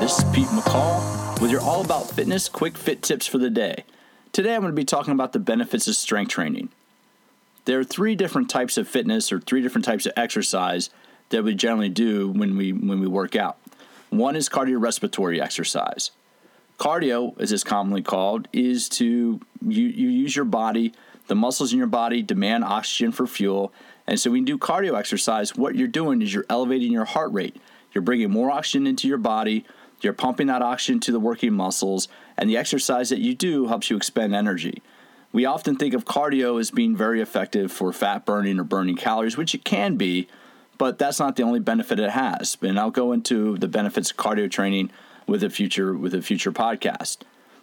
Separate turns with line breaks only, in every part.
this is Pete McCall with your all about fitness quick fit tips for the day. Today I'm going to be talking about the benefits of strength training. There are three different types of fitness or three different types of exercise that we generally do when we when we work out. One is cardiorespiratory exercise. Cardio, as it's commonly called, is to you, you use your body, the muscles in your body demand oxygen for fuel. And so when you do cardio exercise, what you're doing is you're elevating your heart rate. You're bringing more oxygen into your body, you're pumping that oxygen to the working muscles, and the exercise that you do helps you expend energy. We often think of cardio as being very effective for fat burning or burning calories, which it can be, but that's not the only benefit it has. And I'll go into the benefits of cardio training with a future with a future podcast.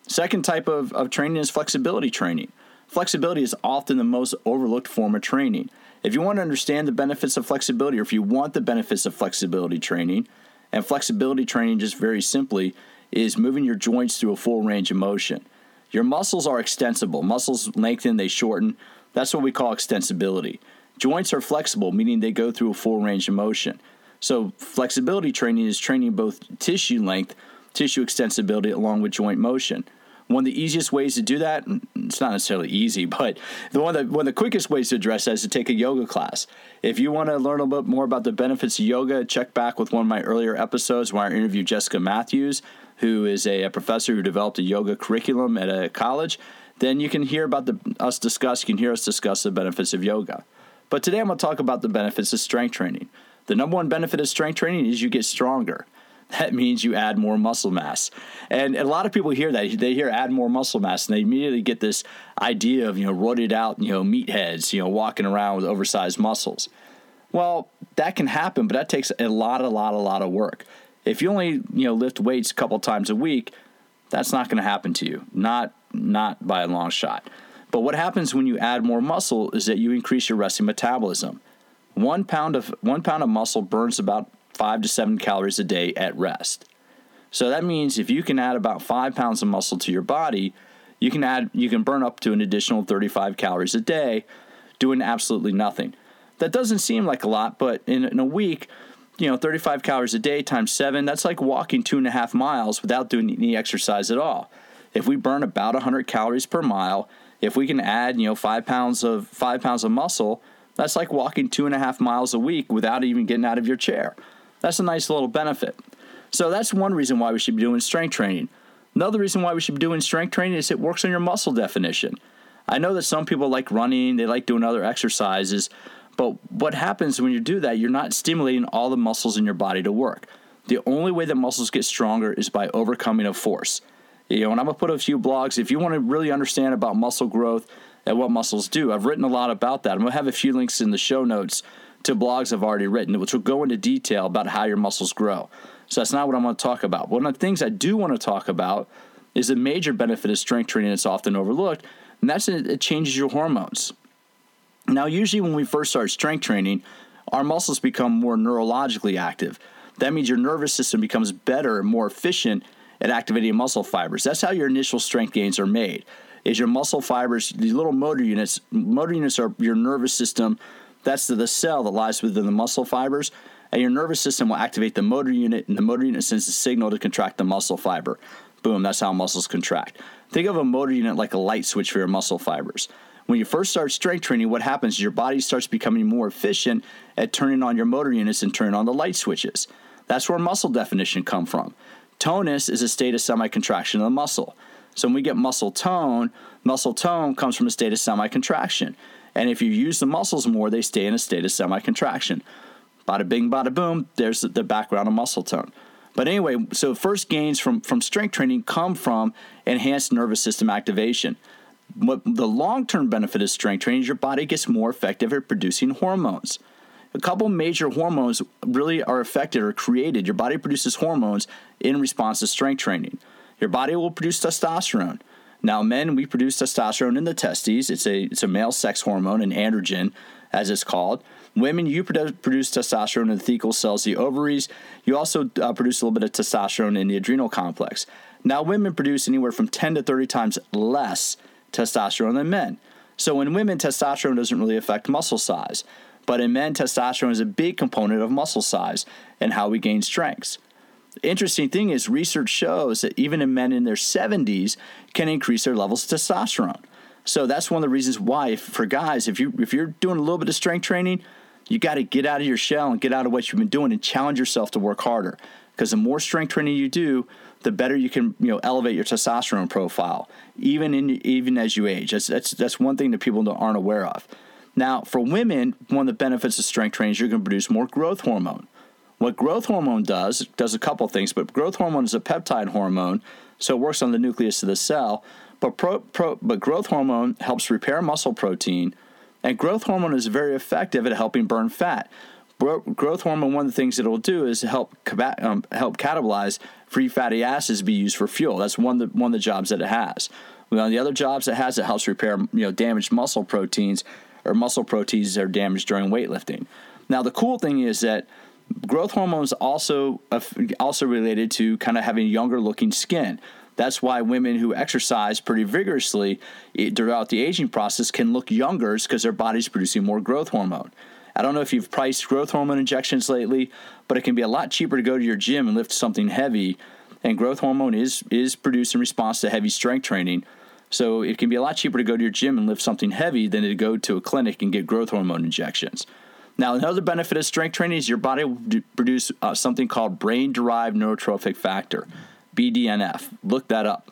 Second type of, of training is flexibility training. Flexibility is often the most overlooked form of training. If you want to understand the benefits of flexibility, or if you want the benefits of flexibility training, and flexibility training, just very simply, is moving your joints through a full range of motion. Your muscles are extensible. Muscles lengthen, they shorten. That's what we call extensibility. Joints are flexible, meaning they go through a full range of motion. So, flexibility training is training both tissue length, tissue extensibility, along with joint motion. One of the easiest ways to do that, it's not necessarily easy, but the one, that, one of the quickest ways to address that is to take a yoga class. If you want to learn a little bit more about the benefits of yoga, check back with one of my earlier episodes where I interviewed Jessica Matthews, who is a, a professor who developed a yoga curriculum at a college. Then you can hear about the, us discuss, you can hear us discuss the benefits of yoga. But today I'm going to talk about the benefits of strength training. The number one benefit of strength training is you get stronger that means you add more muscle mass. And a lot of people hear that. They hear add more muscle mass and they immediately get this idea of, you know, roided out, you know, meatheads, you know, walking around with oversized muscles. Well, that can happen, but that takes a lot, a lot, a lot of work. If you only, you know, lift weights a couple times a week, that's not going to happen to you. Not not by a long shot. But what happens when you add more muscle is that you increase your resting metabolism. One pound of one pound of muscle burns about five to seven calories a day at rest. So that means if you can add about five pounds of muscle to your body, you can add you can burn up to an additional 35 calories a day doing absolutely nothing. That doesn't seem like a lot, but in, in a week, you know, 35 calories a day times seven, that's like walking two and a half miles without doing any exercise at all. If we burn about 100 calories per mile, if we can add, you know, five pounds of five pounds of muscle, that's like walking two and a half miles a week without even getting out of your chair. That's a nice little benefit. So that's one reason why we should be doing strength training. Another reason why we should be doing strength training is it works on your muscle definition. I know that some people like running, they like doing other exercises, but what happens when you do that, you're not stimulating all the muscles in your body to work. The only way that muscles get stronger is by overcoming a force. You know, and I'm gonna put a few blogs. If you want to really understand about muscle growth and what muscles do, I've written a lot about that. I'm gonna have a few links in the show notes to blogs I've already written, which will go into detail about how your muscles grow. So that's not what I'm going to talk about. One of the things I do want to talk about is a major benefit of strength training that's often overlooked, and that's it changes your hormones. Now, usually when we first start strength training, our muscles become more neurologically active. That means your nervous system becomes better and more efficient at activating muscle fibers. That's how your initial strength gains are made. Is your muscle fibers, these little motor units, motor units are your nervous system that's the cell that lies within the muscle fibers. And your nervous system will activate the motor unit, and the motor unit sends a signal to contract the muscle fiber. Boom, that's how muscles contract. Think of a motor unit like a light switch for your muscle fibers. When you first start strength training, what happens is your body starts becoming more efficient at turning on your motor units and turning on the light switches. That's where muscle definition come from. Tonus is a state of semi-contraction of the muscle. So when we get muscle tone, muscle tone comes from a state of semi-contraction. And if you use the muscles more, they stay in a state of semi contraction. Bada bing, bada boom, there's the background of muscle tone. But anyway, so first gains from, from strength training come from enhanced nervous system activation. What the long term benefit of strength training is your body gets more effective at producing hormones. A couple major hormones really are affected or created. Your body produces hormones in response to strength training. Your body will produce testosterone. Now, men, we produce testosterone in the testes. It's a, it's a male sex hormone, an androgen, as it's called. Women, you produce testosterone in the thecal cells, the ovaries. You also uh, produce a little bit of testosterone in the adrenal complex. Now, women produce anywhere from 10 to 30 times less testosterone than men. So, in women, testosterone doesn't really affect muscle size. But in men, testosterone is a big component of muscle size and how we gain strengths. Interesting thing is, research shows that even in men in their 70s can increase their levels of testosterone. So that's one of the reasons why, if, for guys, if you if you're doing a little bit of strength training, you got to get out of your shell and get out of what you've been doing and challenge yourself to work harder. Because the more strength training you do, the better you can you know elevate your testosterone profile, even in even as you age. That's that's that's one thing that people aren't aware of. Now, for women, one of the benefits of strength training is you're going to produce more growth hormone. What growth hormone does, does a couple things, but growth hormone is a peptide hormone, so it works on the nucleus of the cell. But, pro, pro, but growth hormone helps repair muscle protein, and growth hormone is very effective at helping burn fat. Growth hormone, one of the things it will do is help um, help catabolize free fatty acids to be used for fuel. That's one of the, one of the jobs that it has. Well, the other jobs it has, it helps repair you know damaged muscle proteins or muscle proteins that are damaged during weightlifting. Now, the cool thing is that growth hormone is also uh, also related to kind of having younger looking skin. That's why women who exercise pretty vigorously eh, throughout the aging process can look younger because their body's producing more growth hormone. I don't know if you've priced growth hormone injections lately, but it can be a lot cheaper to go to your gym and lift something heavy. And growth hormone is is produced in response to heavy strength training. So it can be a lot cheaper to go to your gym and lift something heavy than to go to a clinic and get growth hormone injections. Now, another benefit of strength training is your body will produce uh, something called brain derived neurotrophic factor, BDNF. Look that up.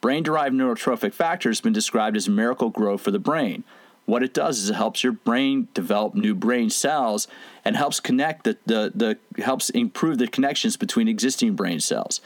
Brain derived neurotrophic factor has been described as miracle growth for the brain. What it does is it helps your brain develop new brain cells and helps connect the, the, the helps improve the connections between existing brain cells.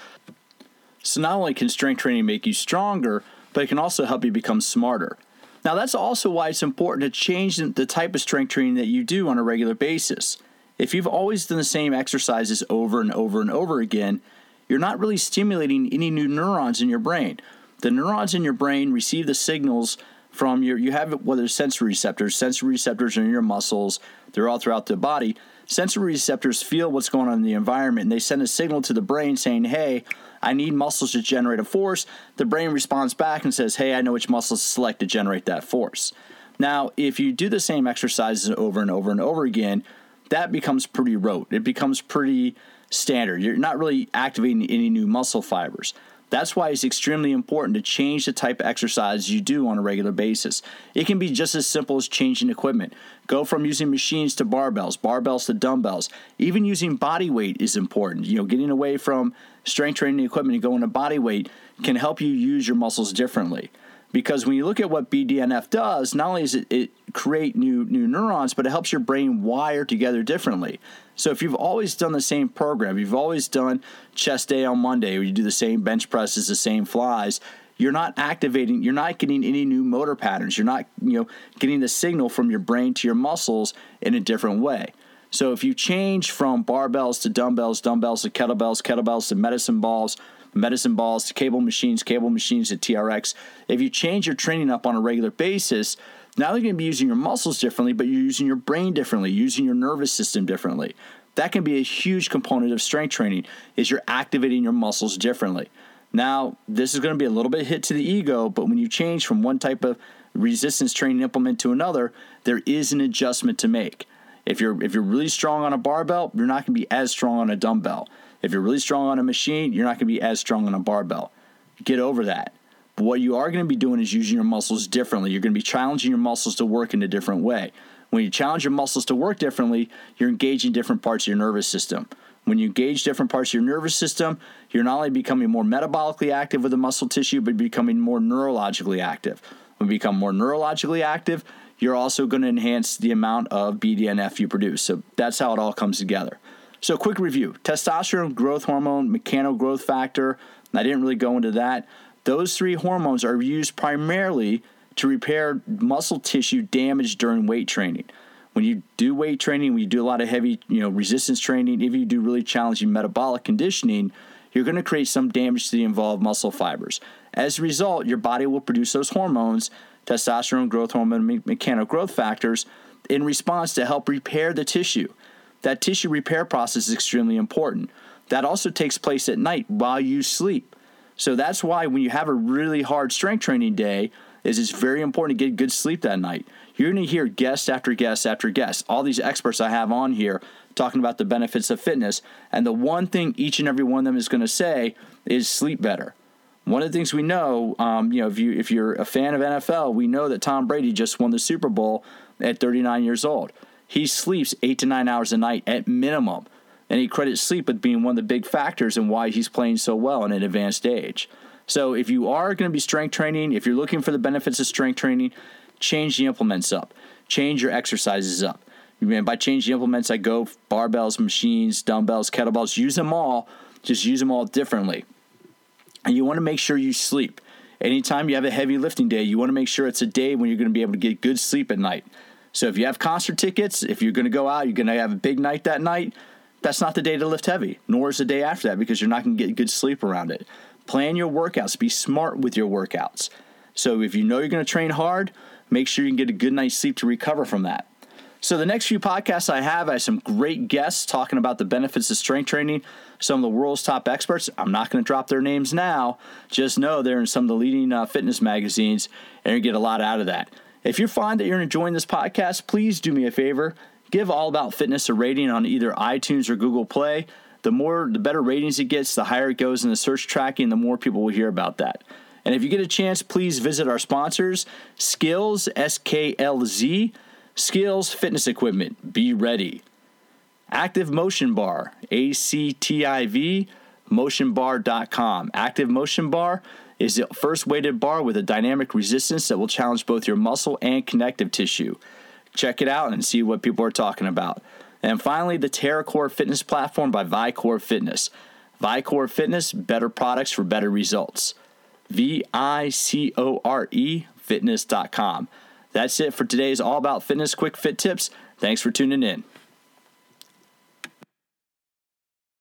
So not only can strength training make you stronger, but it can also help you become smarter. Now, that's also why it's important to change the type of strength training that you do on a regular basis. If you've always done the same exercises over and over and over again, you're not really stimulating any new neurons in your brain. The neurons in your brain receive the signals from your, you have whether it's sensory receptors, sensory receptors are in your muscles, they're all throughout the body. Sensory receptors feel what's going on in the environment and they send a signal to the brain saying, hey, I need muscles to generate a force. The brain responds back and says, hey, I know which muscles to select to generate that force. Now, if you do the same exercises over and over and over again, that becomes pretty rote. It becomes pretty standard. You're not really activating any new muscle fibers. That's why it's extremely important to change the type of exercise you do on a regular basis. It can be just as simple as changing equipment. Go from using machines to barbells, barbells to dumbbells. Even using body weight is important. You know, getting away from strength training equipment and going to body weight can help you use your muscles differently. Because when you look at what BDNF does, not only does it, it create new new neurons, but it helps your brain wire together differently. So if you've always done the same program, you've always done chest day on Monday, where you do the same bench presses, the same flies, you're not activating, you're not getting any new motor patterns. You're not, you know, getting the signal from your brain to your muscles in a different way. So if you change from barbells to dumbbells, dumbbells to kettlebells, kettlebells to medicine balls, medicine balls to cable machines, cable machines to TRX, if you change your training up on a regular basis, now you're going to be using your muscles differently, but you're using your brain differently, using your nervous system differently. That can be a huge component of strength training is you're activating your muscles differently. Now, this is going to be a little bit hit to the ego, but when you change from one type of resistance training implement to another, there is an adjustment to make. If you're if you're really strong on a barbell, you're not going to be as strong on a dumbbell. If you're really strong on a machine, you're not going to be as strong on a barbell. Get over that. But what you are going to be doing is using your muscles differently. You're going to be challenging your muscles to work in a different way. When you challenge your muscles to work differently, you're engaging different parts of your nervous system. When you engage different parts of your nervous system, you're not only becoming more metabolically active with the muscle tissue, but becoming more neurologically active. When you become more neurologically active, you're also going to enhance the amount of BDNF you produce. So that's how it all comes together. So, quick review testosterone, growth hormone, mechano growth factor. I didn't really go into that. Those three hormones are used primarily to repair muscle tissue damage during weight training. When you do weight training, when you do a lot of heavy, you know, resistance training, if you do really challenging metabolic conditioning, you're going to create some damage to the involved muscle fibers. As a result, your body will produce those hormones, testosterone, growth hormone, mechano growth factors, in response to help repair the tissue. That tissue repair process is extremely important. That also takes place at night while you sleep. So that's why when you have a really hard strength training day, is it's very important to get good sleep that night. You're going to hear guest after guest after guest, all these experts I have on here talking about the benefits of fitness. And the one thing each and every one of them is going to say is sleep better. One of the things we know, um, you know, if you if you're a fan of NFL, we know that Tom Brady just won the Super Bowl at 39 years old. He sleeps eight to nine hours a night at minimum, and he credits sleep with being one of the big factors in why he's playing so well in an advanced age. So if you are going to be strength training, if you're looking for the benefits of strength training, change the implements up, change your exercises up. And by changing the implements, I go barbells, machines, dumbbells, kettlebells, use them all, just use them all differently. And you want to make sure you sleep. Anytime you have a heavy lifting day, you want to make sure it's a day when you're going to be able to get good sleep at night. So if you have concert tickets, if you're going to go out, you're going to have a big night that night, that's not the day to lift heavy, nor is the day after that because you're not going to get good sleep around it. Plan your workouts, be smart with your workouts. So if you know you're going to train hard, make sure you can get a good night's sleep to recover from that. So, the next few podcasts I have, I have some great guests talking about the benefits of strength training. Some of the world's top experts. I'm not going to drop their names now. Just know they're in some of the leading uh, fitness magazines, and you get a lot out of that. If you find that you're enjoying this podcast, please do me a favor. Give All About Fitness a rating on either iTunes or Google Play. The more, the better ratings it gets, the higher it goes in the search tracking, the more people will hear about that. And if you get a chance, please visit our sponsors, SKLZ, S K L Z SKLZ Fitness Equipment, be ready. ActivMotion Bar, A C T I V, motionbar.com. ActivMotion Bar is the first weighted bar with a dynamic resistance that will challenge both your muscle and connective tissue. Check it out and see what people are talking about. And finally, the TerraCore Fitness Platform by Vicore Fitness. Vicore Fitness, better products for better results. V I C O R E fitness.com. That's it for today's All About Fitness Quick Fit Tips. Thanks for tuning in.